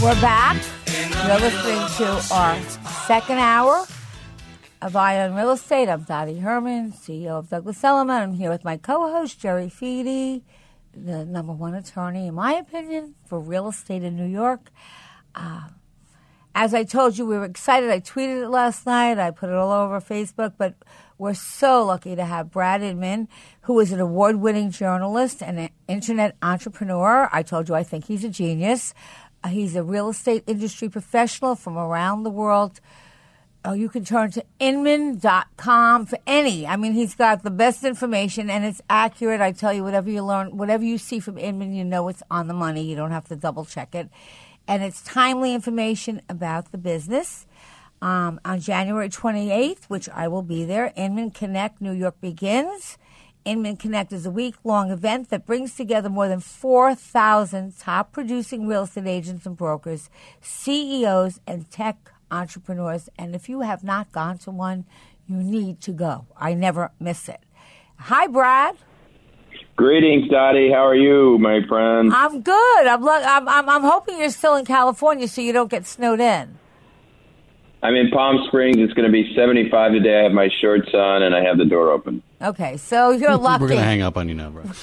We're back. You're listening to our second hour of Eye on Real Estate. I'm Dottie Herman, CEO of Douglas Elliman. I'm here with my co-host Jerry Feeney, the number one attorney, in my opinion, for real estate in New York. Uh, as I told you, we were excited. I tweeted it last night. I put it all over Facebook, but we're so lucky to have Brad Inman, who is an award winning journalist and an internet entrepreneur. I told you I think he's a genius. Uh, he's a real estate industry professional from around the world. Oh, you can turn to inman.com for any. I mean, he's got the best information and it's accurate. I tell you, whatever you learn, whatever you see from Inman, you know it's on the money. You don't have to double check it. And it's timely information about the business. Um, on January 28th, which I will be there, Inman Connect New York begins. Inman Connect is a week long event that brings together more than 4,000 top producing real estate agents and brokers, CEOs, and tech entrepreneurs. And if you have not gone to one, you need to go. I never miss it. Hi, Brad. Greetings, Dottie. How are you, my friend? I'm good. I'm, lo- I'm, I'm, I'm hoping you're still in California so you don't get snowed in. I'm in Palm Springs. It's going to be 75 today. I have my shorts on and I have the door open. Okay, so you're lucky. We're going to hang up on you now, bro.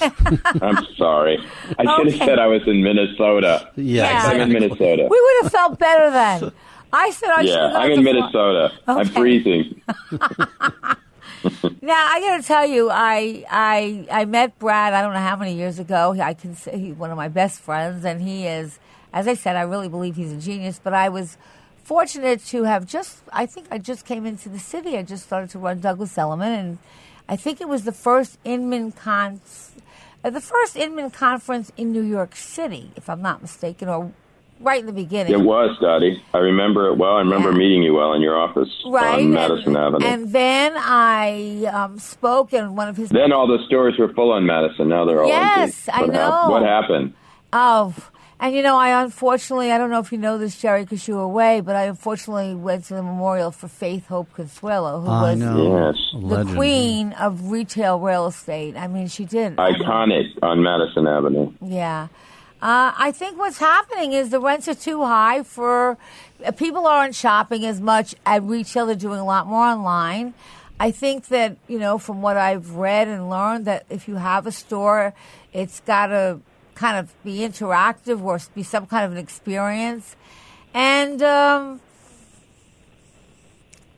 I'm sorry. I should Okay. have said I was in Minnesota. Yeah, I'm in Minnesota. We would have felt better then. I said I should yeah, have gone I'm in to Flo- Minnesota. I'm freezing. Now I got to tell you, I I I met Brad. I don't know how many years ago. I can say he's one of my best friends, and he is, as I said, I really believe he's a genius. But I was fortunate to have just. I think I just came into the city. I just started to run Douglas Elliman, and I think it was the first Inman con, uh, the first Inman conference in New York City, if I'm not mistaken, or right in the beginning. It was, Dottie. I remember it well. I remember Yeah. meeting you well in your office Right, on Madison and, Avenue. and then I um, spoke in one of his. then all the stores were full on Madison. Now they're all Yes, empty. I what hap- know. what happened? Oh, and you know, I unfortunately, I don't know if you know this, Jerry, because you were away, but I unfortunately went to the memorial for Faith Hope Consolo, who I was know. Yes. The legend. queen of retail real estate. I mean, she did. Iconic on Madison Avenue. Yeah. Uh, I think what's happening is the rents are too high for uh, people aren't shopping as much at retail. They're doing a lot more online. I think that you know from what I've read and learned that if you have a store, it's got to kind of be interactive or be some kind of an experience, and um,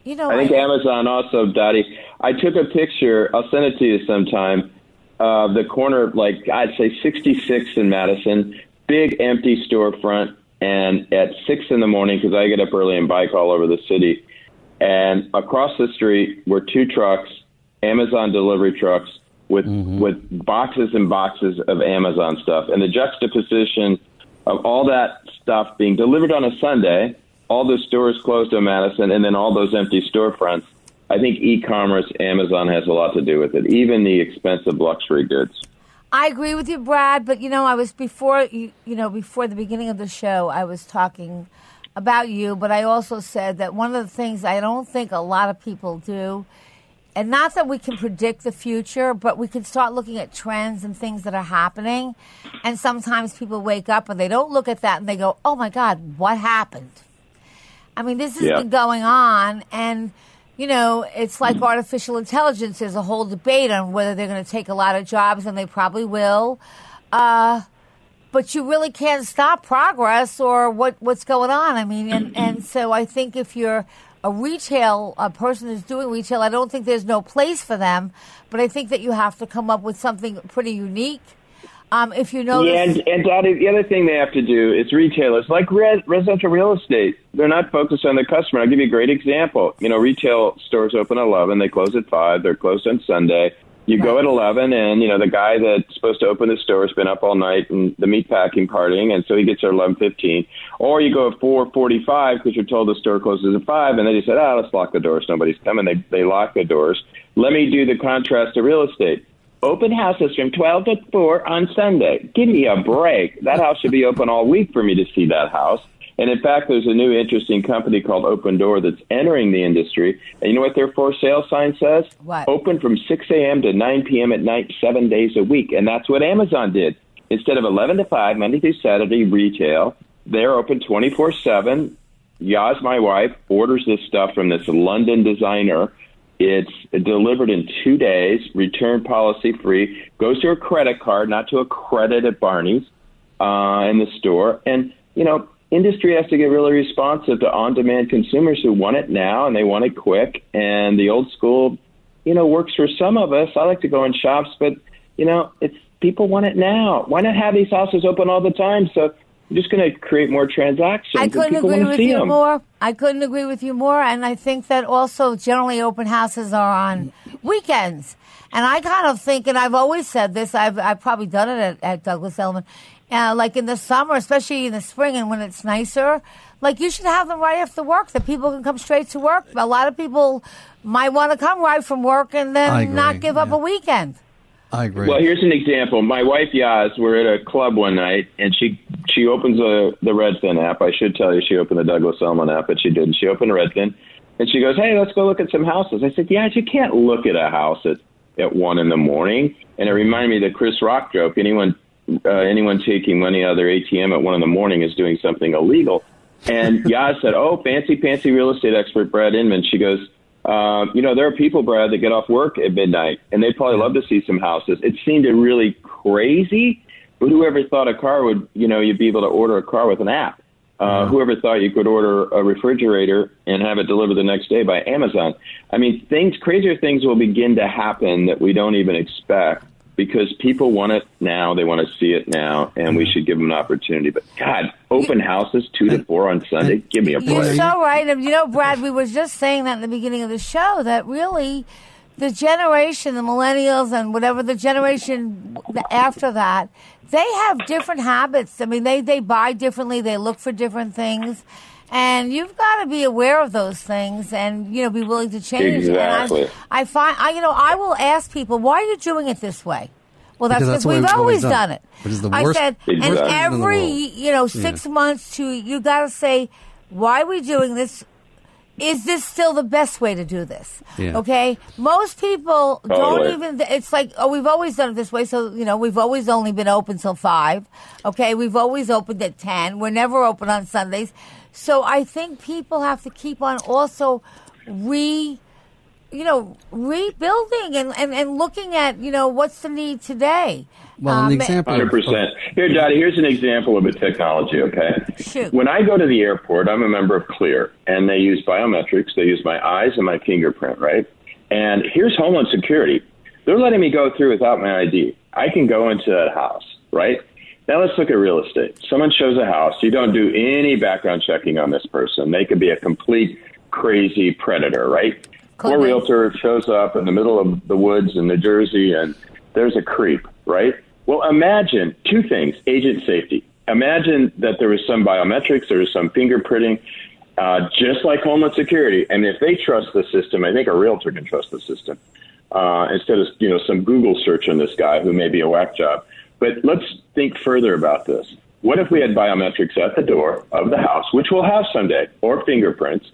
you know I think Amazon also, Dottie. I took a picture. I'll send it to you sometime. Of the corner, like I'd say 66 in Madison, big empty storefront, and at six in the morning because I get up early and bike all over the city, and across the street were two trucks, Amazon delivery trucks with mm-hmm. with boxes and boxes of Amazon stuff, and the juxtaposition of all that stuff being delivered on a Sunday, all the stores closed in Madison, and then all those empty storefronts. I think e-commerce, Amazon has a lot to do with it. Even the expensive luxury goods. I agree with you, Brad. But you know, I was before you, you know before the beginning of the show, I was talking about you, but I also said that one of the things I don't think a lot of people do, and not that we can predict the future, but we can start looking at trends and things that are happening. And sometimes people wake up and they don't look at that and they go, "Oh my God, what happened?" I mean, this has Yeah. been going on, and you know, it's like artificial intelligence. There's a whole debate on whether they're going to take a lot of jobs, and they probably will. Uh, but you really can't stop progress or what, what's going on. I mean, and, and so I think if you're a retail a person who's doing retail, I don't think there's no place for them, but I think that you have to come up with something pretty unique. Um, if you know, yeah, and, and Dottie, the other thing they have to do is retailers like res- residential real estate. They're not focused on the customer. I'll give you a great example. You know, retail stores open at eleven, they close at five. They're closed on Sunday. You right. go at 11, and, you know, the guy that's supposed to open the store has been up all night and the meat packing partying, and so he gets there at 11.15. Or you go at 4.45 because you're told the store closes at 5, and then you said, ah, let's lock the doors. Nobody's coming. They, they lock the doors. Let me do the contrast to real estate. Open houses from 12 to 4 on Sunday. Give me a break. That house should be open all week for me to see that house. And in fact, there's a new interesting company called Opendoor that's entering the industry. And you know what their for sale sign says? What? Open from 6 a.m. to 9 p.m. at night, seven days a week. And that's what Amazon did. Instead of 11 to 5, Monday through Saturday retail, they're open 24 7. Yaz, my wife, orders this stuff from this London designer. It's delivered in two days, return policy free, goes to a credit card, not to a credit at Barney's uh, in the store. And, you know, industry has to get really responsive to on-demand consumers who want it now and they want it quick. And the old school, you know, works for some of us. I like to go in shops, but you know, it's people want it now. Why not have these houses open all the time? So I'm just going to create more transactions. I couldn't agree with you them. more. I couldn't agree with you more. And I think that also generally open houses are on weekends. And I kind of think, and I've always said this, I've, I've probably done it at, at Douglas Elliman, uh, like in the summer, especially in the spring and when it's nicer, like you should have them right after work that people can come straight to work. A lot of people might want to come right from work and then not give up a weekend. I agree. Well, here's an example. My wife Yaz, we're at a club one night, and she she opens the the Redfin app. I should tell you, she opened the Douglas Elliman app, but she didn't. She opened Redfin, and she goes, "Hey, let's go look at some houses." I said, "Yaz, you can't look at a house at at one in the morning." And it reminded me of the Chris Rock joke. Anyone uh, anyone taking money out of their ATM at one in the morning is doing something illegal. And Yaz said, "Oh, fancy, fancy real estate expert Brad Inman." She goes, uh, "You know, there are people, Brad, that get off work at midnight, and they'd probably love to see some houses." It seemed really crazy, but whoever thought a car would, you know, you'd be able to order a car with an app. Uh, whoever thought you could order a refrigerator and have it delivered the next day by Amazon? I mean, things, crazier things will begin to happen that we don't even expect because people want it now. They want to see it now, and we mm-hmm. should give them an opportunity. But God, open houses two to four on Sunday. Uh, give me a break. You're so right. You know, Brad, we were just saying that in the beginning of the show that really the generation, the millennials, and whatever the generation after that, they have different habits. I mean, they they buy differently. They look for different things. And you've got to be aware of those things, and you know, be willing to change. Exactly. And I, I find, I, you know, I will ask people, "Why are you doing it this way?" Well, that's because we've always done. done, it. Which is the I worst said, and every you know six yeah. months to you got to say, "Why are we doing this?" Is this still the best way to do this? Yeah. Okay. Most people totally. don't even. It's like, oh, we've always done it this way. So you know, we've always only been open till five. Okay, we've always opened at ten. We're never open on Sundays. So I think people have to keep on also re, you know, rebuilding and, and, and looking at, you know, what's the need today. Well, um, an example. 100%. Here, Dottie, here's an example of a technology, okay? Shoot. When I go to the airport, I'm a member of Clear, and they use biometrics. They use my eyes and my fingerprint, right? And here's Homeland Security. They're letting me go through without my ID. I can go into that house, right? Now let's look at real estate. Someone shows a house. You don't do any background checking on this person. They could be a complete crazy predator, right? Cool. Poor realtor shows up in the middle of the woods in New Jersey and there's a creep, right? Well, imagine two things agent safety. Imagine that there was some biometrics, there was some fingerprinting, uh, just like Homeland Security. And if they trust the system, I think a realtor can trust the system uh, instead of you know some Google search on this guy who may be a whack job. But let's think further about this. What if we had biometrics at the door of the house, which we'll have someday, or fingerprints,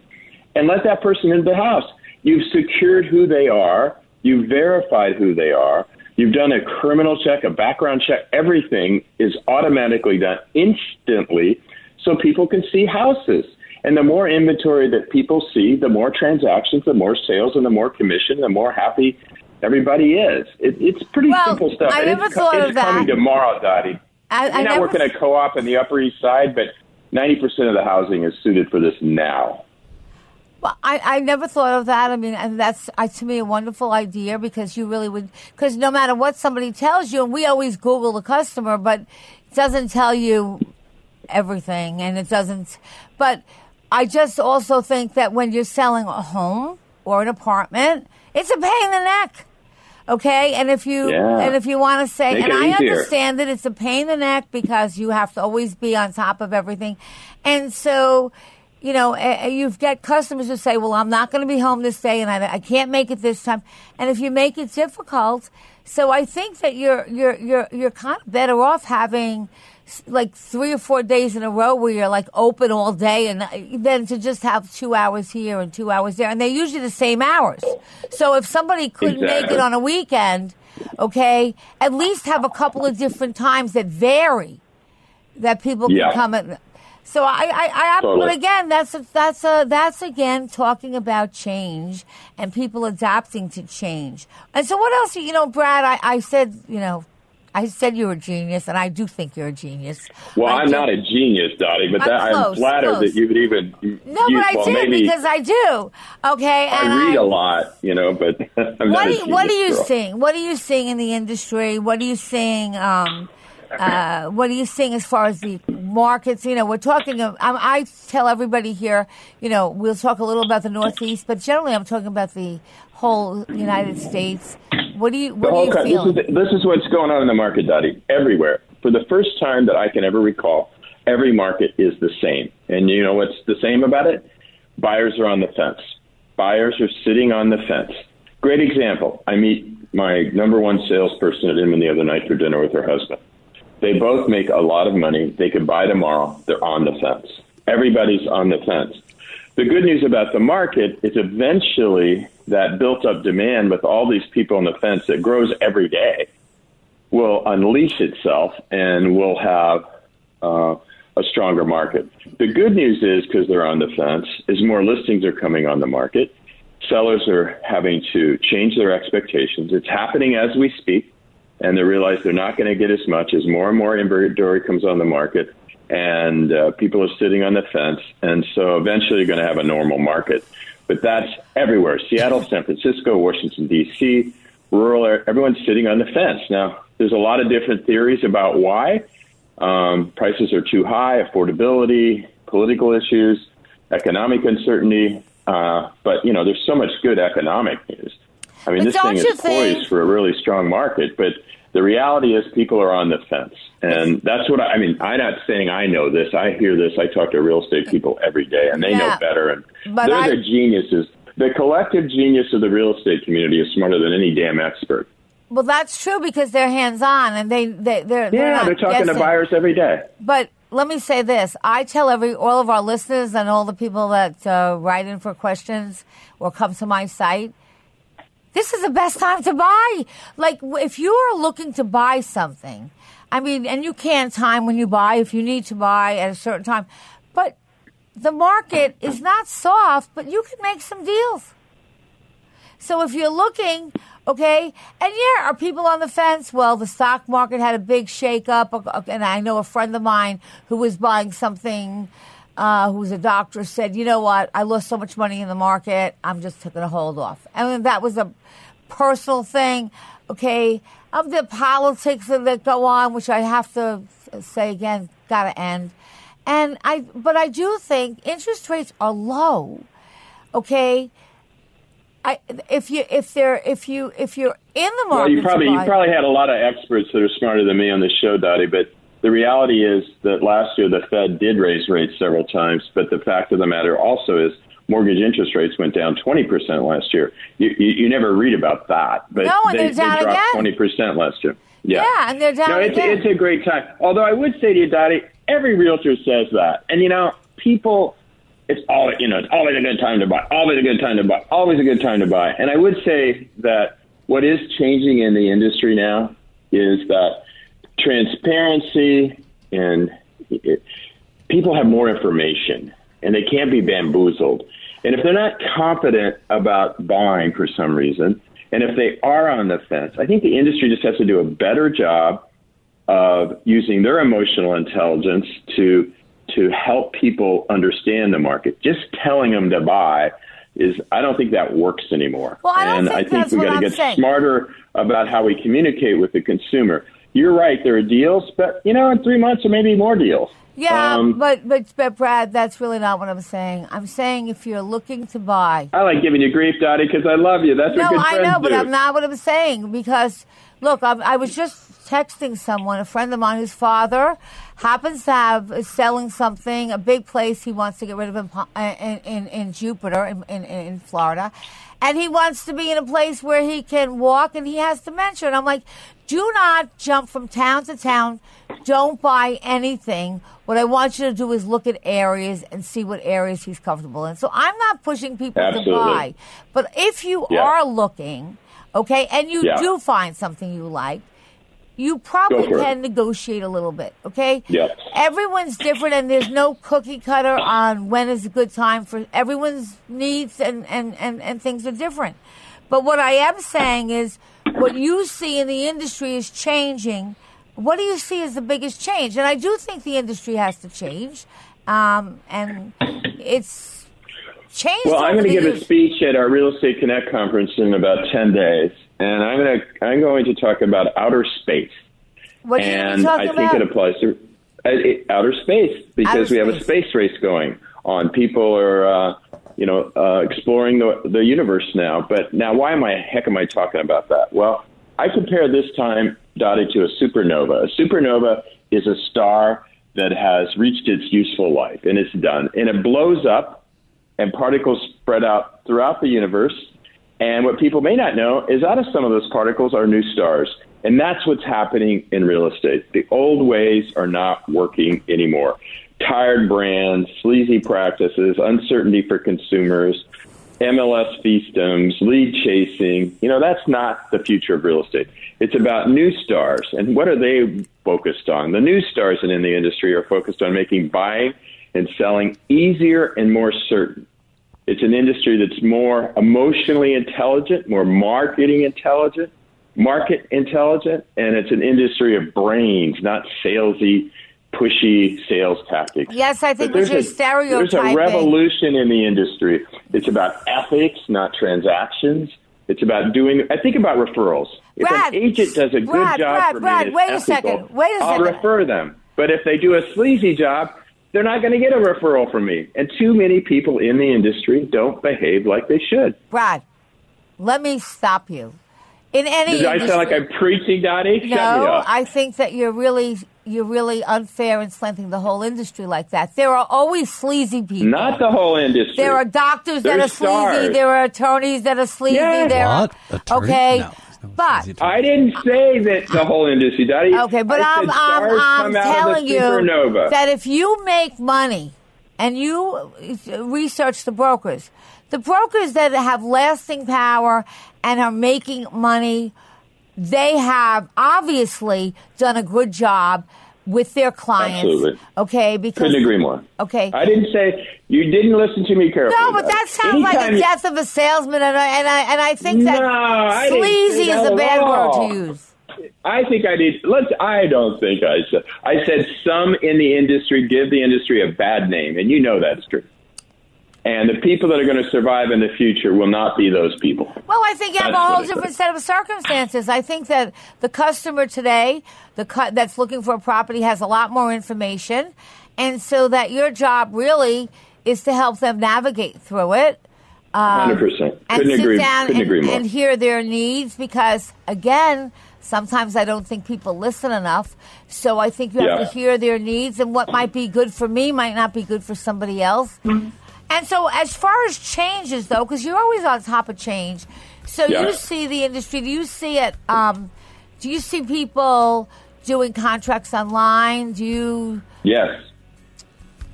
and let that person into the house? You've secured who they are, you've verified who they are, you've done a criminal check, a background check, everything is automatically done instantly so people can see houses. And the more inventory that people see, the more transactions, the more sales, and the more commission, the more happy everybody is. It, it's pretty well, simple stuff. I never it's, thought it's of that. coming tomorrow, Dottie. I, You're I not working at co-op in the Upper East Side, but 90% of the housing is suited for this now. Well, I, I never thought of that. I mean, and that's uh, to me a wonderful idea because you really would, because no matter what somebody tells you, and we always Google the customer, but it doesn't tell you everything, and it doesn't. But I just also think that when you're selling a home or an apartment, it's a pain in the neck. Okay, and if you Yeah. and if you want to say, Make and I easier. understand that it's a pain in the neck because you have to always be on top of everything, and so you know you've got customers who say, "Well, I'm not going to be home this day, and I, I can't make it this time." And if you make it difficult, so I think that you're you're you're you're kind of better off having like three or four days in a row where you're like open all day and uh, then to just have two hours here and two hours there and they're usually the same hours so if somebody couldn't make it on a weekend okay at least have a couple of different times that vary that people Yeah. can come in so I, I, I Totally. but again, that's a, that's a, that's again talking about change and people adapting to change. And so, what else? You know, Brad, I, I said, you know, I said you're a genius, and I do think you're a genius. Well, I I'm do. not a genius, Dottie, but I'm that, close, I'm flattered close. that you would even. No, use, but I well, did maybe because I do. Okay, and I read I- a lot, you know, but I'm what not are a you, what are you girl. seeing? What are you seeing in the industry? What are you seeing? Um, uh, what are you seeing as far as the markets? You know, we're talking. I tell everybody here. You know, we'll talk a little about the Northeast, but generally, I'm talking about the whole United States. What do you What do you co- feel? this, is, this is what's going on in the market, Dottie. Everywhere. For the first time that I can ever recall, every market is the same. And you know what's the same about it? Buyers are on the fence. Buyers are sitting on the fence. Great example. I meet my number one salesperson at Inman the other night for dinner with her husband. They both make a lot of money. They could buy tomorrow. They're on the fence. Everybody's on the fence. The good news about the market is eventually that built up demand with all these people on the fence that grows every day will unleash itself and we'll have uh, a stronger market. The good news is because they're on the fence is more listings are coming on the market. Sellers are having to change their expectations. It's happening as we speak, and they realize they're not going to get as much as more and more inventory comes on the market, and uh, people are sitting on the fence, and so eventually you're going to have a normal market. But that's everywhere: Seattle, San Francisco, Washington D.C., rural. area, Everyone's sitting on the fence now. There's a lot of different theories about why. Um, prices are too high, affordability, political issues, economic uncertainty. Uh, but you know, there's so much good economic news. I mean, But this thing is think- poised for a really strong market. But the reality is, people are on the fence, and that's what I, I mean. I'm not saying I know this. I hear this. I talk to real estate people every day, and they Yeah. know better. And But they're I- the geniuses. The collective genius of the real estate community is smarter than any damn expert. well, that's true because they're hands on and they they they're they're, Yeah, not they're talking to buyers every day. But let me say this: I tell every all of our listeners and all the people that uh, write in for questions or come to my site. This is the best time to buy. Like if you are looking to buy something, I mean, and you can time when you buy if you need to buy at a certain time, but the market is not soft, but you can make some deals. So if you're looking, okay, and yeah, are people on the fence? Well, the stock market had a big shakeup, uh, uh, and I know a friend of mine who was buying something. Uh, who's a doctor said, "You know what? I lost so much money in the market. I'm just going to hold off." And that was a personal thing. Okay, of the politics that go on, which I have to say again, got to end. And I, but I do think interest rates are low. Okay, I, if you if they're if you if you're in the market, Well, you probably you probably had a lot of experts that are smarter than me on this show, Dottie. But the reality is that last year the Fed did raise rates several times. But the fact of the matter also is mortgage interest rates went down twenty percent last year. You, you you never read about that, but No, they, they dropped again. twenty percent last year. Yeah. Yeah, and they're down No, it's, again. it's a great time. Although I would say to you, Dottie, every realtor says that, and you know, people. It's always, you know, it's always a good time to buy. Always a good time to buy. Always a good time to buy. And I would say that what is changing in the industry now is that transparency and it, people have more information. and they can't be bamboozled. And if they're not confident about buying for some reason, and if they are on the fence, I think the industry just has to do a better job of using their emotional intelligence to to help people understand the market. Just telling them to buy is I don't think that works anymore. Well, I and think I think we've got to get saying. smarter about how we communicate with the consumer. You're right, there are deals, but you know, in three months there may be more deals. Yeah, Um, but, but but Brad, that's really not what I'm saying. I'm saying if you're looking to buy. I like giving you grief, Dottie, because I love you. That's No, what good I know, but do. I'm not what I'm saying because look, I, I was just texting someone, a friend of mine whose father happens to have is selling something, a big place he wants to get rid of in uh, in, in, in Jupiter in, in, in Florida. And he wants to be in a place where he can walk and he has dementia. And I'm like, do not jump from town to town. Don't buy anything. What I want you to do is look at areas and see what areas he's comfortable in. So I'm not pushing people Absolutely. to buy. But if you Yeah. are looking, okay, and you Yeah. do find something you like, you probably for it. can negotiate a little bit, okay? Yep. Everyone's different, and there's no cookie cutter on when is a good time for everyone's needs, and, and, and, and things are different. But what I am saying is, what you see in the industry is changing. What do you see as the biggest change? And I do think the industry has to change, um, and it's changed. Well, I'm going to give a speech at our Real Estate Connect conference in about 10 days, and I'm going to I'm going to talk about outer space. What and I about? think it applies to uh, it, outer space because Outer we have a space. space race going on. People are, uh, you know, uh, exploring the, the universe now. But now, why am I heck am I talking about that? Well, I compare this time, Dottie, to a supernova. A supernova is a star that has reached its useful life and it's done, and it blows up, and particles spread out throughout the universe. And what people may not know is out of some of those particles are new stars. And that's what's happening in real estate. The old ways are not working anymore. Tired brands, sleazy practices, uncertainty for consumers, MLS fiefdoms, lead chasing. You know, that's not the future of real estate. It's about new stars. And what are they focused on? The new stars in the industry are focused on making buying and selling easier and more certain. It's an industry that's more emotionally intelligent, more marketing intelligent, market intelligent, and it's an industry of brains, not salesy, pushy sales tactics. Yes, I think But with your there's a- There's a revolution in the industry. It's about ethics, not transactions. It's about doing. I think about referrals. If Brad, an agent does a good Brad, job Brad, for Brad, me, and wait a ethical, second, wait a I'll second. refer them. But if they do a sleazy job, they're not going to get a referral from me. And too many people in the industry don't behave like they should. Brad, let me stop you. In any Does I sound like I'm preaching, Dottie? No. I think that you're really you're really unfair in slanting the whole industry like that. There are always sleazy people. Not the whole industry. There are doctors that They're are sleazy. There are attorneys that are sleazy. Yeah. There are What? Attorney? okay, no but. I didn't say that the whole industry, Dottie. Okay, but I I'm I'm, I'm come out of telling you supernova. that if you make money and you research the brokers, the brokers that have lasting power and are making money, they have obviously done a good job with their clients. Absolutely. Okay, because Couldn't agree more. Okay. I didn't say you didn't listen to me carefully. no, but that sounds like Anytime the you- death of a salesman, and I and I, and I think that No, I didn't say sleazy is that a bad all. word to use. I think I did. Let's. I don't think I said. I said some in the industry give the industry a bad name, and you know that's true. And the people that are going to survive in the future will not be those people. Well, I think you have That's a whole different set of circumstances. I think that the customer today, the cu- that's looking for a property, has a lot more information, and so that your job really is to help them navigate through it. Hundred percent. and Couldn't sit agree. down Couldn't and, agree more. and hear their needs because again sometimes i don't think people listen enough so i think you have Yeah. to hear their needs and what might be good for me might not be good for somebody else Mm-hmm. And so as far as changes though because you're always on top of change so Yeah. you see the industry do you see it um, do you see people doing contracts online do you Yes.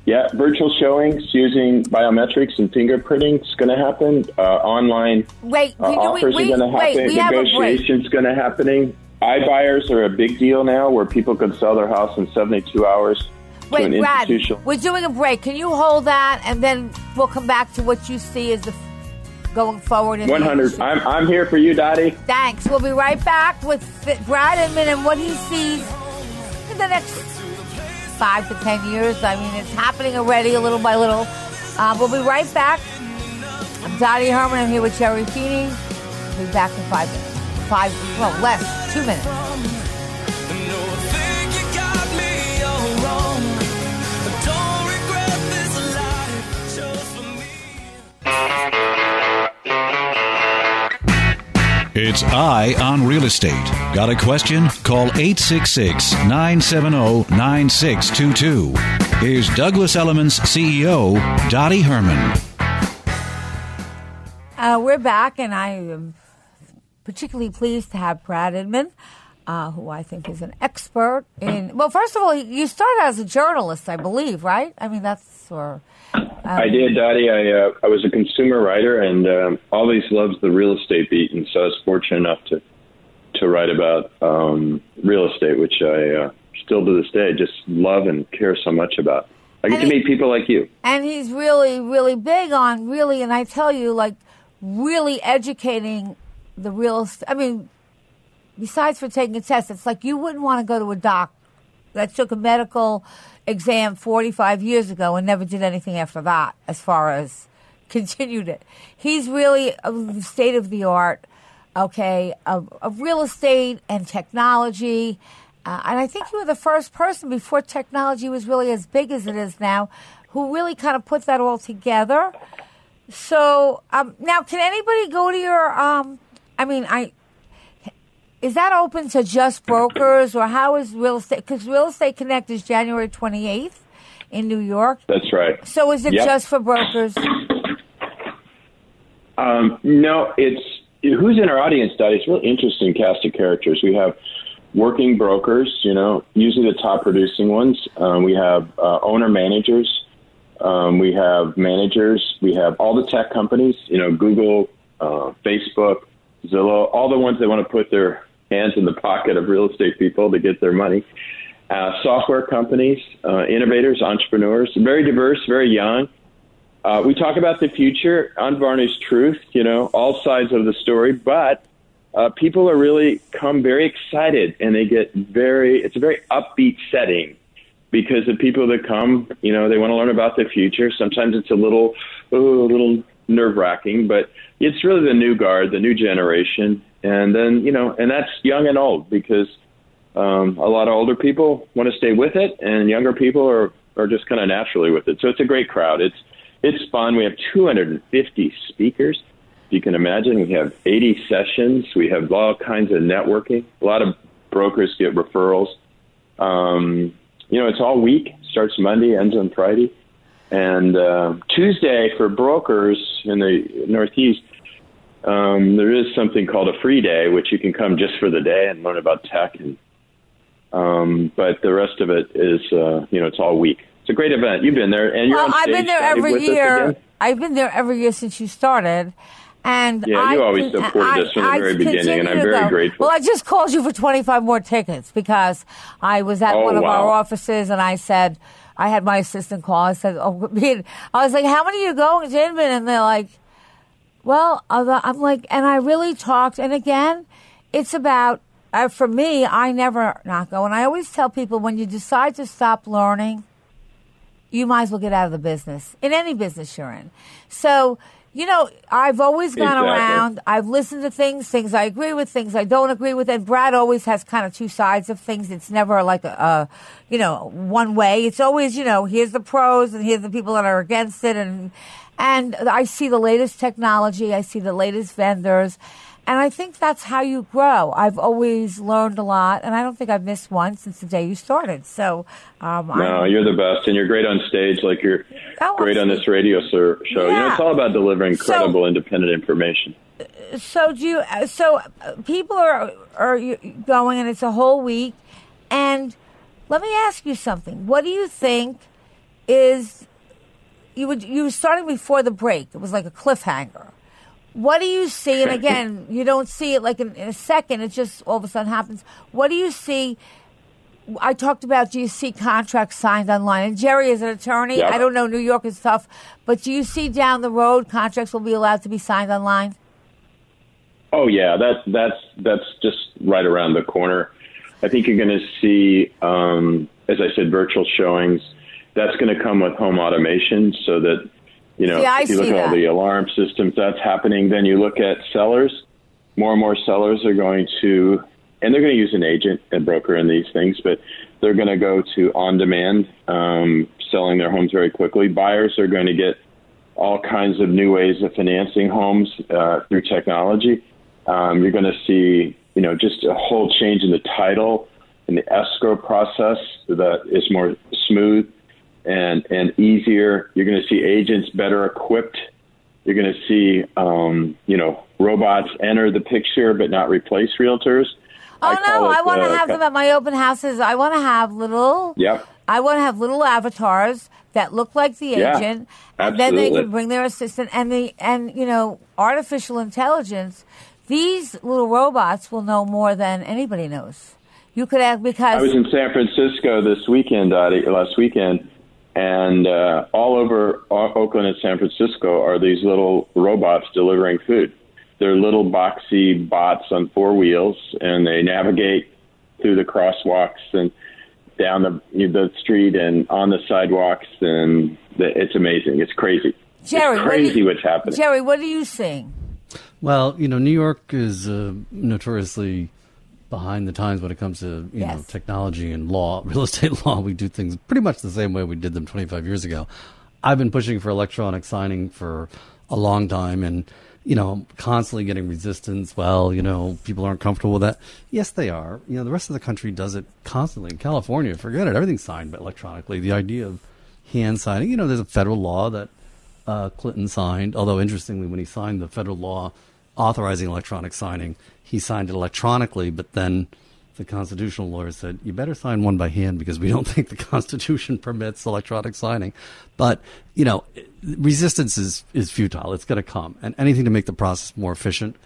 Yeah, virtual showings using biometrics and fingerprinting is going to happen. Uh, online wait uh, offers we, are going to happen. a Negotiations going to happening. iBuyers are a big deal now, where people can sell their house in 72 hours. Wait, Brad, we're doing a break. Can you hold that, and then we'll come back to what you see as the going forward. In 100. industry. I'm, I'm here for you, Dottie. Thanks. We'll be right back with Brad Inman and what he sees in the next five to ten years. I mean, it's happening already, a little by little. Uh, we'll be right back. I'm Dottie Herman. I'm here with Jerry Feeney. We'll be back in five minutes. Five, well, less, two minutes. It's Eye on Real Estate. Got a question? Call 866 970 9622. Here's Douglas Elliman's CEO, Dottie Herman. Uh, we're back, and I am particularly pleased to have Brad Inman, uh, who I think is an expert in. Well, first of all, you started as a journalist, I believe, right? I mean, that's or. Um, I did, Dottie. I uh, I was a consumer writer and um, always loved the real estate beat, and so I was fortunate enough to to write about um, real estate, which I uh, still to this day just love and care so much about. I get And to he- meet people like you. and he's really, really big on really, and I tell you, like, really educating the real. I mean, besides for taking a test, it's like you wouldn't want to go to a doc that took a medical exam 45 years ago and never did anything after that, as far as continued it. He's really of state of the art, okay, of, of real estate and technology. Uh, and I think you were the first person before technology was really as big as it is now who really kind of put that all together. So um, now, can anybody go to your? Um, I mean, I is that open to just brokers, or how is real estate? Because Real Estate Connect is January twenty eighth in New York. That's right. So is it Yep. just for brokers? Um, no, it's who's in our audience, Dottie. It's a really interesting cast of characters. We have working brokers, you know, usually the top producing ones. Um, we have uh, owner managers. Um, we have managers. We have all the tech companies, you know, Google, uh, Facebook, Zillow, all the ones that want to put their hands in the pocket of real estate people to get their money. Uh, software companies, uh, innovators, entrepreneurs, very diverse, very young. Uh, we talk about the future, unvarnished truth, you know, all sides of the story, but uh, people are really come very excited and they get very, it's a very upbeat setting because the people that come, you know, they want to learn about the future. Sometimes it's a little, oh, a little nerve wracking, but it's really the new guard, the new generation. And then, you know, and that's young and old because um, a lot of older people want to stay with it, and younger people are are just kind of naturally with it. So it's a great crowd. It's it's fun. We have 250 speakers. You can imagine. We have 80 sessions. We have all kinds of networking. A lot of brokers get referrals. Um, you know, it's all week. Starts Monday, ends on Friday, and uh, Tuesday for brokers in the Northeast. Um, there is something called a free day, which you can come just for the day and learn about tech and um, but the rest of it is, uh, you know, it's all week. It's a great event. You've been there, and you're Well, I've been there every year. I've been there every year since you started. And Yeah, I you always supported us from the I- I very beginning, and I'm very go. grateful. Well, I just called you for 25 more tickets because I was at Oh, one of our offices and I said, I had my assistant call. I said, oh, I was like, how many are you going to And they're like, well, I'm like, and I really talked. And again, it's about, uh, for me, I never not go. And I always tell people when you decide to stop learning, you might as well get out of the business in any business you're in. So, you know, I've always gone Exactly. around. I've listened to things, things I agree with, things I don't agree with. And Brad always has kind of two sides of things. It's never like a, a you know, one way. It's always, you know, here's the pros and here's the people that are against it. And, and I see the latest technology. I see the latest vendors. And I think that's how you grow. I've always learned a lot, and I don't think I've missed one since the day you started. So, um, No, I'm- you're the best, and you're great on stage. Like you're Oh, great on this radio sir, show. You know, Yeah. it's all about delivering So- credible, independent information. so do you so uh, people are are going and it's a whole week and let me ask you something what do you think is you would you were starting before the break it was like a cliffhanger what do you see and again you don't see it like in, in a second it just all of a sudden happens what do you see I talked about do you see contracts signed online? And Jerry is an attorney. Yep. I don't know, New York is tough, but do you see down the road contracts will be allowed to be signed online? Oh yeah, that's that's that's just right around the corner. I think you're going to see, um, as I said, virtual showings. That's going to come with home automation, so that you know I if you look at all the alarm systems that's happening. Then you look at sellers. More and more sellers are going to, and they're going to use an agent, and broker in these things, but they're going to go to on-demand, um, selling their homes very quickly. Buyers are going to get all kinds of new ways of financing homes uh, through technology. Um, you're going to see, you know, just a whole change in the title and the escrow process that is more smooth and and easier. You're going to see agents better equipped. You're going to see, um, you know, robots enter the picture but not replace realtors. Oh call no, it, I want to uh, have them at my open houses. I want to have little. Yep. I want to have little avatars that look like the Yeah, agent, and then they can bring their assistant and the and you know artificial intelligence. These little robots will know more than anybody knows. You could ask because I was in San Francisco this weekend, Dottie, last weekend, and uh, all over O- Oakland and San Francisco are these little robots delivering food. They're little boxy bots on four wheels, and they navigate through the crosswalks and down the the street and on the sidewalks, and the, it's amazing. It's crazy. Jerry, it's what crazy you- what's happening. Jerry, what are you seeing? Well, you know, New York is uh, notoriously behind the times when it comes to you know technology and law, real estate law. We do things pretty much the same way we did them 25 years ago. I've been pushing for electronic signing for a long time, and you know, constantly getting resistance. Well, you know, people aren't comfortable with that. Yes, they are. You know, the rest of the country does it constantly. In California, forget it. Everything's signed electronically. The idea of hand signing, you know, there's a federal law that uh, Clinton signed. Although interestingly, when he signed the federal law authorizing electronic signing, he signed it electronically. But then the constitutional lawyer said, "You better sign one by hand because we don't think the Constitution permits electronic signing." But you know, resistance is is futile. It's going to come, and anything to make the process more efficient,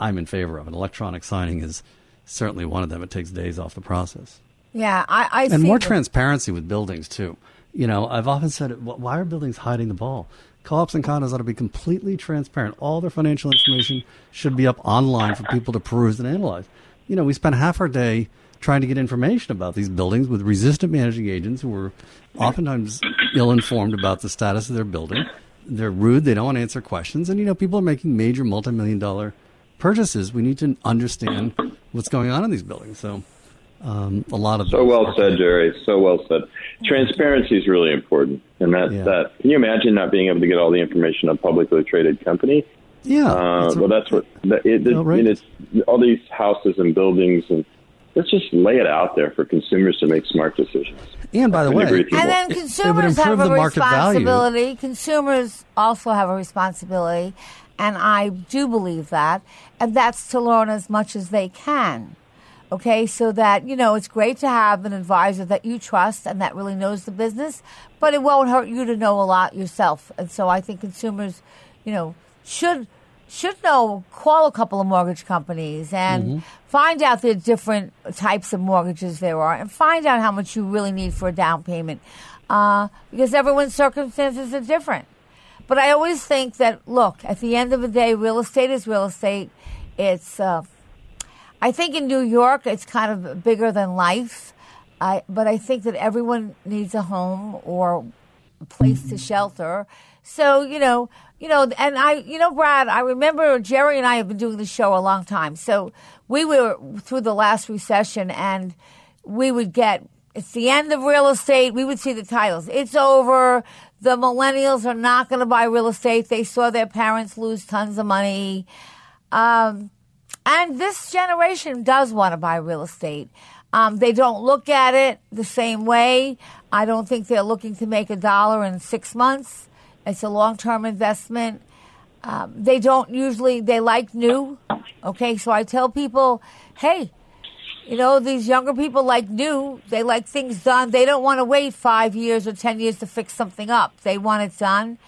I'm in favor of. And electronic signing is certainly one of them. It takes days off the process Yeah, I, I and more the- transparency with buildings too. You know, I've often said, why are buildings hiding the ball? Co-ops and condos ought to be completely transparent. All their financial information should be up online for people to peruse and analyze. You know, we spent half our day trying to get information about these buildings with resistant managing agents who were oftentimes ill-informed about the status of their building. They're rude. They don't want to answer questions. And you know, people are making major multi-million dollar purchases. We need to understand what's going on in these buildings. So. Um, a lot of So well are- said, Jerry. So well said. Transparency is really important, and that Yeah. that can you imagine not being able to get all the information on a publicly traded company? Yeah. Uh, that's well, that's what that, it, it, right. it's all these houses and buildings, and let's just lay it out there for consumers to make smart decisions. and by the I couldn't agree way, with you And more. then would consumers have a the market value. responsibility. Consumers also have a responsibility, and I do believe that, and that's to learn as much as they can. Okay, so that, you know, it's great to have an advisor that you trust and that really knows the business, but it won't hurt you to know a lot yourself. And so I think consumers, you know, should should know call a couple of mortgage companies and find out the different types of mortgages there are and find out how much you really need for a down payment. Uh, because everyone's circumstances are different. But i always think that look at the end of the day real estate is real estate. It's uh, i think in new york it's kind of bigger than life I, but i think that everyone needs a home or a place to shelter. So, you know, you know, and I, you know, Brad, I remember Jerry and I have been doing the show a long time. So we were through the last recession and we would get, it's the end of real estate. We would see the titles. It's over. The millennials are not going to buy real estate. They saw their parents lose tons of money. Um, and this generation does want to buy real estate. Um, they don't look at it the same way. I don't think they're looking to make a dollar in six months. It's a long term investment. Um, they don't usually, they like new. Okay, so I tell people, hey, you know, these younger people like new. They like things done. They don't want to wait five years or 10 years to fix something up. They want it done.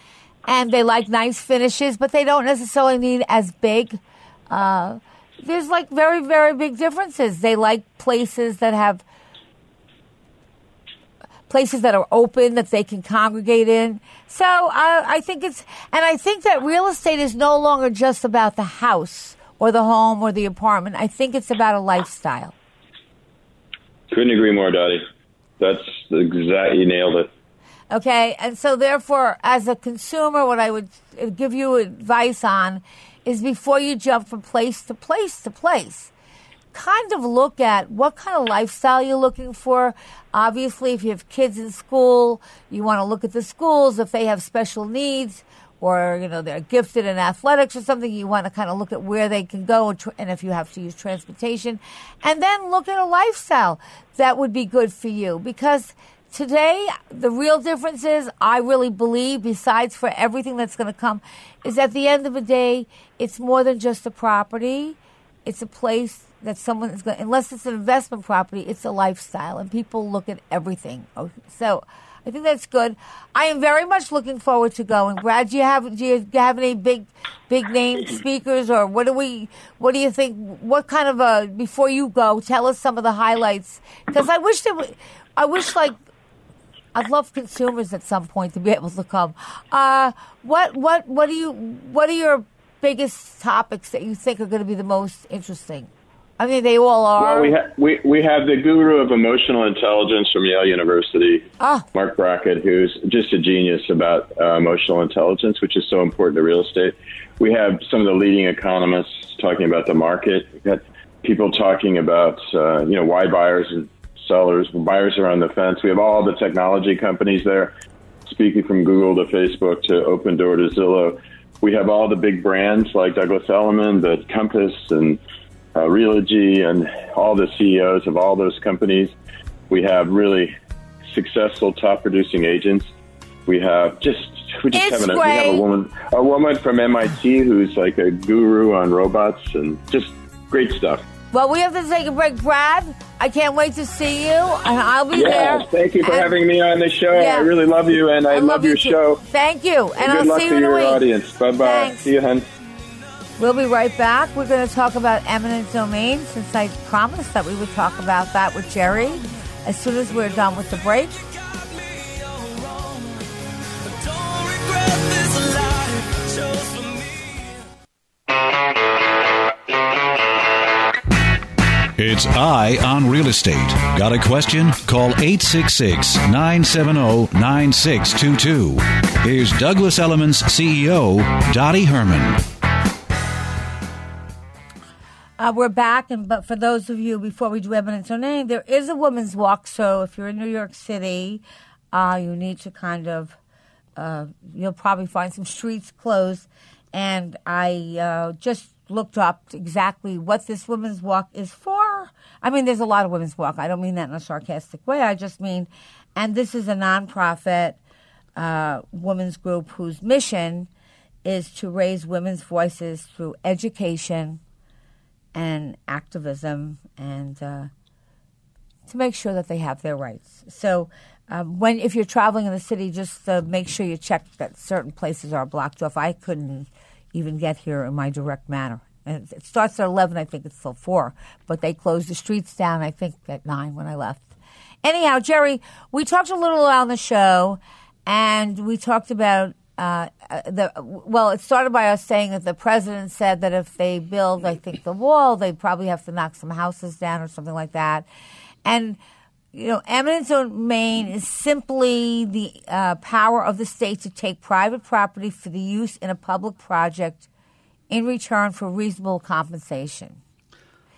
And they like nice finishes, but they don't necessarily need as big. Uh, there's like very, very big differences. They like places that have places that are open that they can congregate in. So I, I think it's, and I think that real estate is no longer just about the house or the home or the apartment. I think it's about a lifestyle. Couldn't agree more, Dottie. That's exactly You nailed it. Okay, and so therefore, as a consumer, what I would give you advice on is before you jump from place to place to place, kind of look at what kind of lifestyle you're looking for. Obviously, if you have kids in school, you want to look at the schools. If they have special needs or, you know, they're gifted in athletics or something, you want to kind of look at where they can go and if you have to use transportation. And then look at a lifestyle that would be good for you because – Today, the real difference is, I really believe, besides for everything that's going to come, is at the end of the day, it's more than just a property. It's a place that someone is going, unless it's an investment property, it's a lifestyle, and people look at everything. Oh, so, I think that's good. I am very much looking forward to going. Brad, do you have do you have any big big name speakers or what do we what do you think what kind of a before you go, tell us some of the highlights because I wish there I wish like I'd love consumers at some point to be able to come. Uh, what what what do you what are your biggest topics that you think are going to be the most interesting? I mean, they all are. Well, we, ha- we, we have the guru of emotional intelligence from Yale University, ah. Marc Brackett, who's just a genius about uh, emotional intelligence, which is so important to real estate. We have some of the leading economists talking about the market. We've got people talking about, uh, you know, why buyers and sellers, buyers are on the fence. We have all the technology companies there, speaking from Google to Facebook to Opendoor to Zillow. We have all the big brands like Douglas Elliman, the Compass, and uh, Realogy, and all the CEOs of all those companies. We have really successful top producing agents. We have just we just have, a, we have a woman a woman from MIT who's like a guru on robots and just great stuff. Well, we have to take a break, Brad. I can't wait to see you, and I'll be yes, there. Thank you for and, having me on the show. Yeah. I really love you, and I, I love, love, your show. Thank you, and, and I'll good luck see to you in your week. audience. Bye bye. Thanks. See you, hun. We'll be right back. We're going to talk about eminent domain since I promised that we would talk about that with Jerry as soon as we're done with the break. It's Eye on Real Estate. Got a question? Call 866 970 9622. Here's Douglas Elliman's CEO, Dottie Herman. Uh, we're back, and but for those of you before we do eminent domain, there is a women's walk. So if you're in New York City, uh, you need to kind of uh, you'll probably find some streets closed. And I uh, just looked up exactly what this women's walk is for. I mean, there's a lot of women's walk. I don't mean that in a sarcastic way. I just mean, and this is a nonprofit uh, women's group whose mission is to raise women's voices through education and activism and uh, to make sure that they have their rights. So, um, when if you're traveling in the city, just uh, make sure you check that certain places are blocked off. I couldn't even get here in my direct manner. And it starts at 11, I think it's till 4, but they closed the streets down, I think, at 9 when I left. Anyhow, Jerry, we talked a little on the show, and we talked about uh, the well. It started by us saying that the president said that if they build, I think the wall, they probably have to knock some houses down or something like that. And you know, eminent domain is simply the uh, power of the state to take private property for the use in a public project in return for reasonable compensation.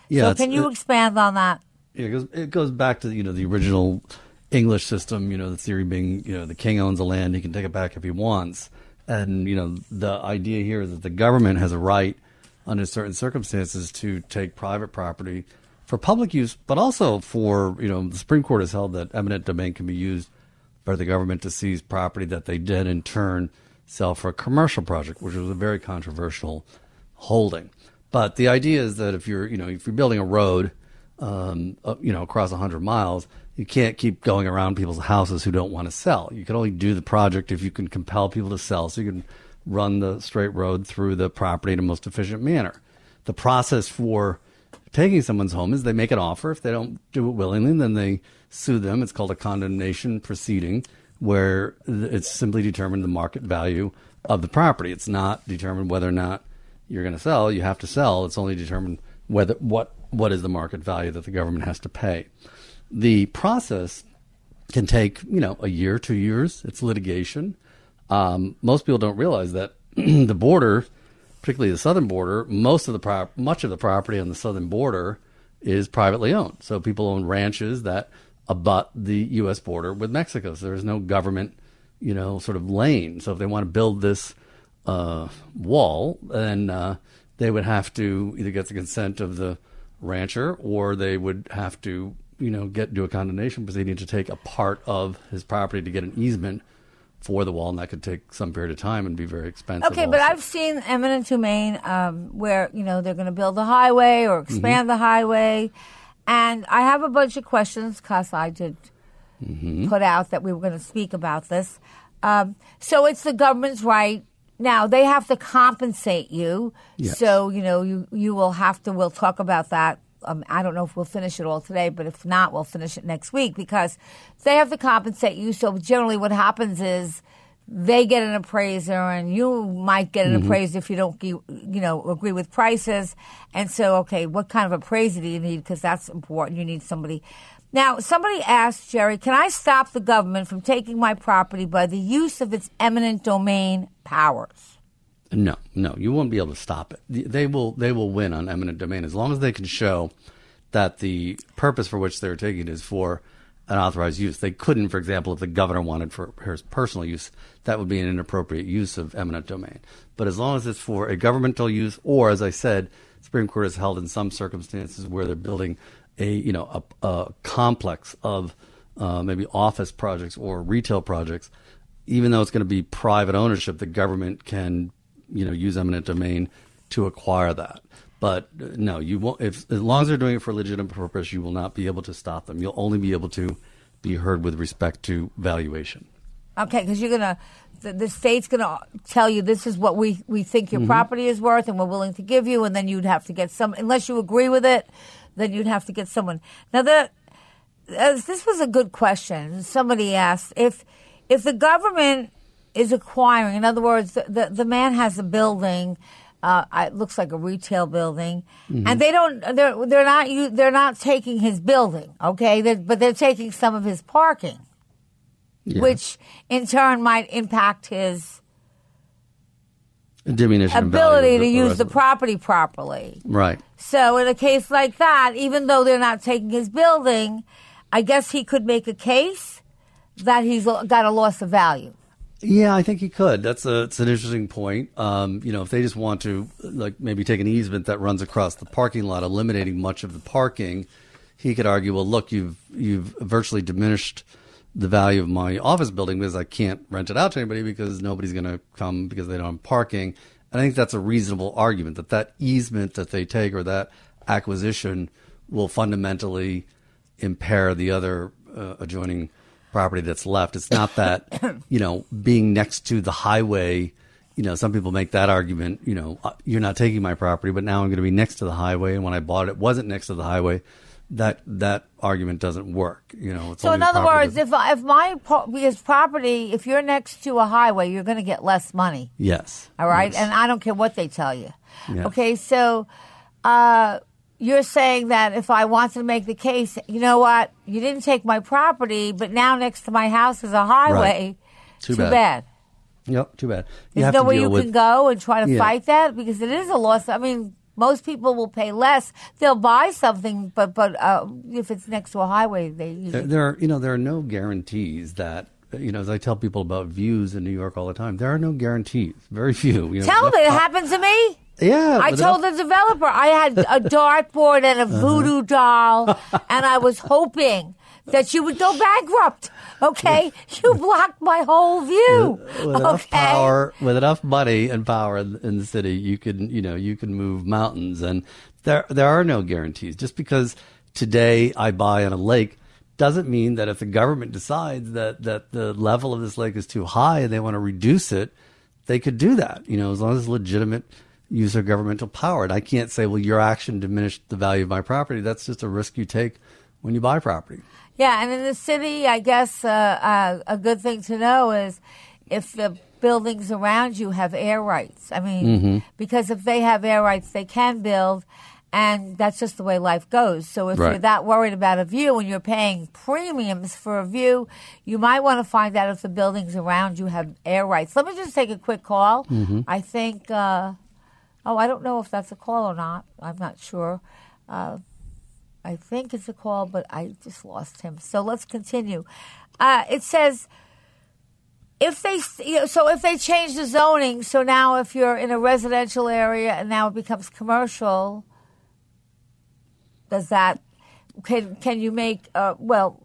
Yeah, so can you it, expand on that? Yeah, it goes, it goes back to you know the original English system. You know, the theory being you know the king owns the land, he can take it back if he wants, and you know the idea here is that the government has a right under certain circumstances to take private property for public use, but also for, you know, the Supreme Court has held that eminent domain can be used by the government to seize property that they did in turn sell for a commercial project, which was a very controversial holding. But the idea is that if you're, you know, if you're building a road, um, uh, you know, across 100 miles, you can't keep going around people's houses who don't want to sell. You can only do the project if you can compel people to sell. So you can run the straight road through the property in a most efficient manner. The process for taking someone's home is they make an offer. If they don't do it willingly, then they sue them. It's called a condemnation proceeding, where it's simply determined the market value of the property. It's not determined whether or not you're going to sell. You have to sell. It's only determined whether what what is the market value that the government has to pay. The process can take you know a year, two years. It's litigation. Um, most people don't realize that the border, particularly the southern border, most of the much of the property on the southern border is privately owned. So people own ranches that abut the U.S. border with Mexico. So there is no government, you know, sort of lane. So if they want to build this uh, wall, then uh, they would have to either get the consent of the rancher or they would have to, you know, get do a condemnation proceeding to take a part of his property to get an easement for the wall, and that could take some period of time and be very expensive. Okay, but. I've seen eminent domain um, where you know they're going to build a highway or Mm-hmm. expand the highway, and I have a bunch of questions because I did Mm-hmm. put out that we were going to speak about this. Um, so it's the government's right. Now they have to compensate you. Yes. So you know you you will have to. We'll talk about that. Um, I don't know if we'll finish it all today, but if not, we'll finish it next week because they have to compensate you. So generally, what happens is they get an appraiser, and you might get an appraiser if you don't, you know, agree with prices. And so, okay, what kind of appraiser do you need? Because that's important. You need somebody. Now, somebody asked Jerry, "Can I stop the government from taking my property by the use of its eminent domain powers?" No, no, you won't be able to stop it. They will, they will win on eminent domain as long as they can show that the purpose for which they're taking it is for an authorized use. They couldn't, for example, if the governor wanted for his personal use, that would be an inappropriate use of eminent domain. But as long as it's for a governmental use, or as I said, Supreme Court has held in some circumstances where they're building a you know a, a complex of uh, maybe office projects or retail projects, even though it's going to be private ownership, the government can you know use eminent domain to acquire that. But uh, no, you won't. If as long as they're doing it for a legitimate purpose, you will not be able to stop them. You'll only be able to be heard with respect to valuation. Okay, because you're gonna, the, the state's gonna tell you this is what we we think Mm-hmm. your property is worth, and we're willing to give you, and then you'd have to get some. Unless you agree with it, then you'd have to get someone. Now the, as this was a good question. Somebody asked if if the government is acquiring, in other words, the the, the man has a building. Uh, it looks like a retail building, Mm-hmm. and they don't. They're they're not. You, they're not taking his building, okay? They're, but they're taking some of his parking Yeah. which in turn might impact his diminution ability to use the property properly. right. So, in a case like that, even though they're not taking his building, I guess he could make a case that he's got a loss of value. Yeah, I think he could. That's a it's an interesting point. Um, you know, if they just want to like maybe take an easement that runs across the parking lot, eliminating much of the parking, he could argue, well, look, you've you've virtually diminished the value of my office building because I can't rent it out to anybody because nobody's going to come because they don't have parking. And I think that's a reasonable argument that that easement that they take or that acquisition will fundamentally impair the other uh, adjoining property that's left. It's not that, you know, being next to the highway, you know, some people make that argument, you know, uh, you're not taking my property, but now I'm going to be next to the highway. And when I bought it, it wasn't next to the highway. That that argument doesn't work. You know, it's So, in other words, if if my because property, if you're next to a highway, you're going to get less money. yes, All right, yes. and I don't care what they tell you. Yeah. Okay, so uh, you're saying that if I wanted to make the case, you know what, you didn't take my property, but now next to my house is a highway. Too Too bad. bad. Yep, too bad. You There's no way you with can go and try to Yeah. fight that because it is a loss. I mean, most people will pay less. They'll buy something, but but uh, if it's next to a highway, they There, usually there are, you know, there are no guarantees that, you know, as I tell people about views in New York all the time, there are no guarantees. Very few. You know, tell them it enough- happened to me. Yeah, I told enough- the developer I had a dartboard and a voodoo doll, and I was hoping that you would go bankrupt. Okay, you blocked my whole view. with enough okay, power, with enough money and power in, in the city, you can, you know, you can move mountains. And there, there are no guarantees. Just because today I buy on a lake doesn't mean that if the government decides that that the level of this lake is too high and they want to reduce it, they could do that. You know, as long as it's legitimate use their governmental power. And I can't say, well, your action diminished the value of my property. That's just a risk you take when you buy property. Yeah, and in the city, I guess uh, uh, a good thing to know is if the buildings around you have air rights. I mean, Mm-hmm. because if they have air rights, they can build, and that's just the way life goes. So if you're that worried about a view and you're paying premiums for a view, you might want to find out if the buildings around you have air rights. Let me just take a quick call. Mm-hmm. I think. Uh, oh, I don't know if that's a call or not. I'm not sure. I think it's a call, but I just lost him. So let's continue. Uh, it says if they you know, so if they change the zoning, so now if you're in a residential area and now it becomes commercial, does that can can you make uh, well?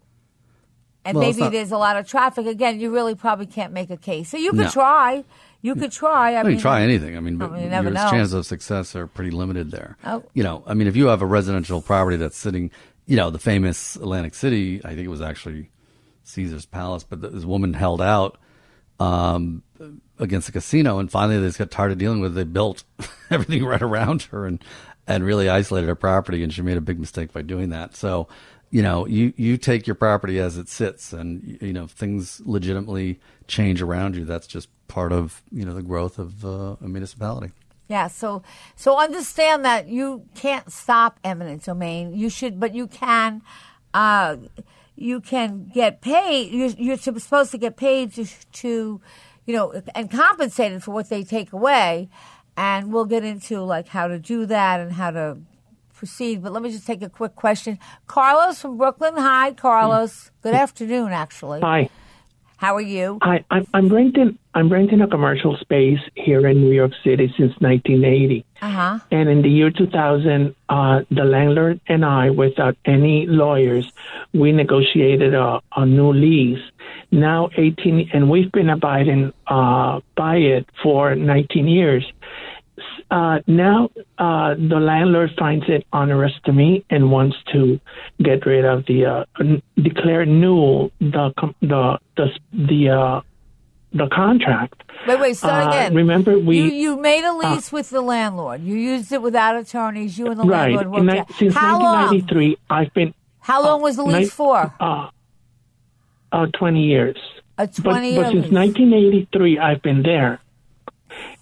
And Well, maybe not- there's a lot of traffic. Again, you really probably can't make a case. So you could No. try. You could try. I I mean, try anything. I mean, but you never your know. chances of success are pretty limited there. Oh. You know, I mean, if you have a residential property that's sitting, you know, the famous Atlantic City, I think it was actually Caesar's Palace, but this woman held out um, against the casino, and finally they just got tired of dealing with it. They built everything right around her and and really isolated her property, and she made a big mistake by doing that. So, you know, you you take your property as it sits, and you know, things legitimately change around you. That's just part of you know the growth of uh, a municipality. Yeah, so so understand that you can't stop eminent domain. You should, but you can. Uh, you can get paid. You're, you're supposed to get paid to, to, you know, and compensated for what they take away. And we'll get into like how to do that and how to proceed. But let me just take a quick question. Carlos from Brooklyn. Hi, Carlos. Good afternoon, actually. Hi. How are you? Hi, I'm, I'm renting. I'm renting a commercial space here in New York City since 1980. Uh huh. And in the year 2000, uh, the landlord and I, without any lawyers, we negotiated a, a new lease. Now 18, and we've been abiding uh, by it for 19 years. Uh, now uh, the landlord finds it onerous to me and wants to get rid of the uh, n- declare null the the the the uh, the contract. Wait, wait, start Uh, again. remember, we- you, you made a lease with the landlord. You used it without attorneys. You and the right landlord worked ni- since How long? 1993, I've been How long was the ni- lease for? uh, uh, 20 years. A twenty but year since lease. 1983, I've been there.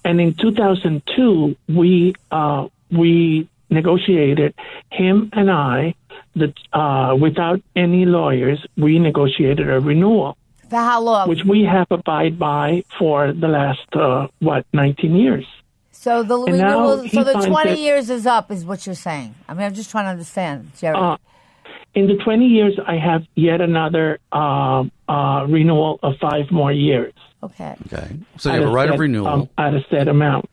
And in 2002, we uh, we negotiated him and I the uh, without any lawyers. We negotiated a renewal, For how long? which we have abide by for the last uh, what 19 years. so the renewal. So the twenty years is up, is what you're saying. I mean, I'm just trying to understand, Jerry. Uh, in the 20 years, I have yet another uh, uh, renewal of five more years. okay. Okay, so you at have a right set, of renewal, um, at a set amount.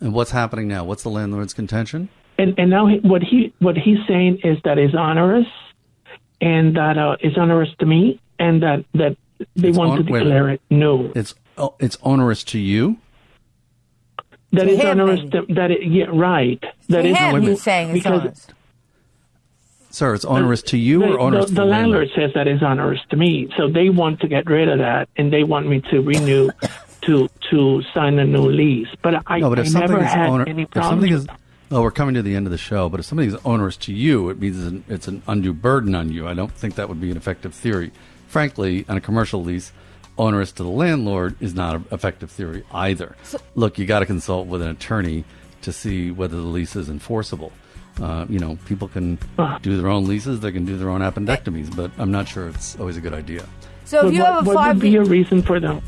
and what's happening now? What's the landlord's contention? and and now he, what he what he's saying is that it's onerous, and that uh, it's onerous to me, and that that they It's want on- to wait declare it no. It's oh, it's onerous to you. That To is him, onerous. maybe. To, that it, yeah, right. That To is him, wait a he's saying it's because honest. Sir, it's onerous to you the, or onerous the, to the landlord says that is onerous to me, so they want to get rid of that, and they want me to renew, to to sign a new lease. But I, No, but I something never is had oner- any if problems. something is well, we're coming to the end of the show, but if something is onerous to you, it means it's an, it's an undue burden on you. I don't think that would be an effective theory. Frankly, on a commercial lease, onerous to the landlord is not an effective theory either. Look, you got to consult with an attorney to see whether the lease is enforceable. Uh, you know, people can do their own leases, they can do their own appendectomies, but I'm not sure it's always a good idea. So if But you what, have a what five, would be a reason for them?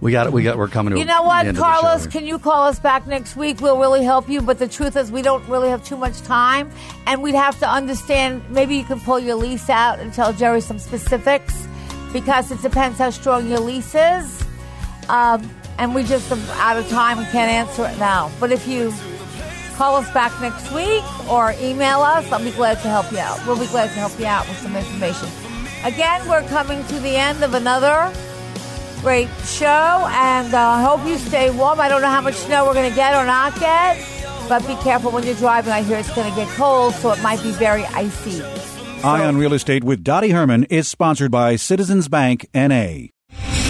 We got it. We got. We're coming to. you know what, end of the show Carlos? Can you call us back next week? We'll really help you. But the truth is, we don't really have too much time, and we'd have to understand. Maybe you can pull your lease out and tell Jerry some specifics, because it depends how strong your lease is. Um, and we just are out of time and can't answer it now. But if you call us back next week or email us, I'll be glad to help you out. We'll be glad to help you out with some information. Again, we're coming to the end of another great show, and uh, I hope you stay warm. I don't know how much snow we're going to get or not get, but be careful when you're driving. I hear it's going to get cold, so it might be very icy. Eye on Real Estate with Dottie Herman is sponsored by Citizens Bank NA.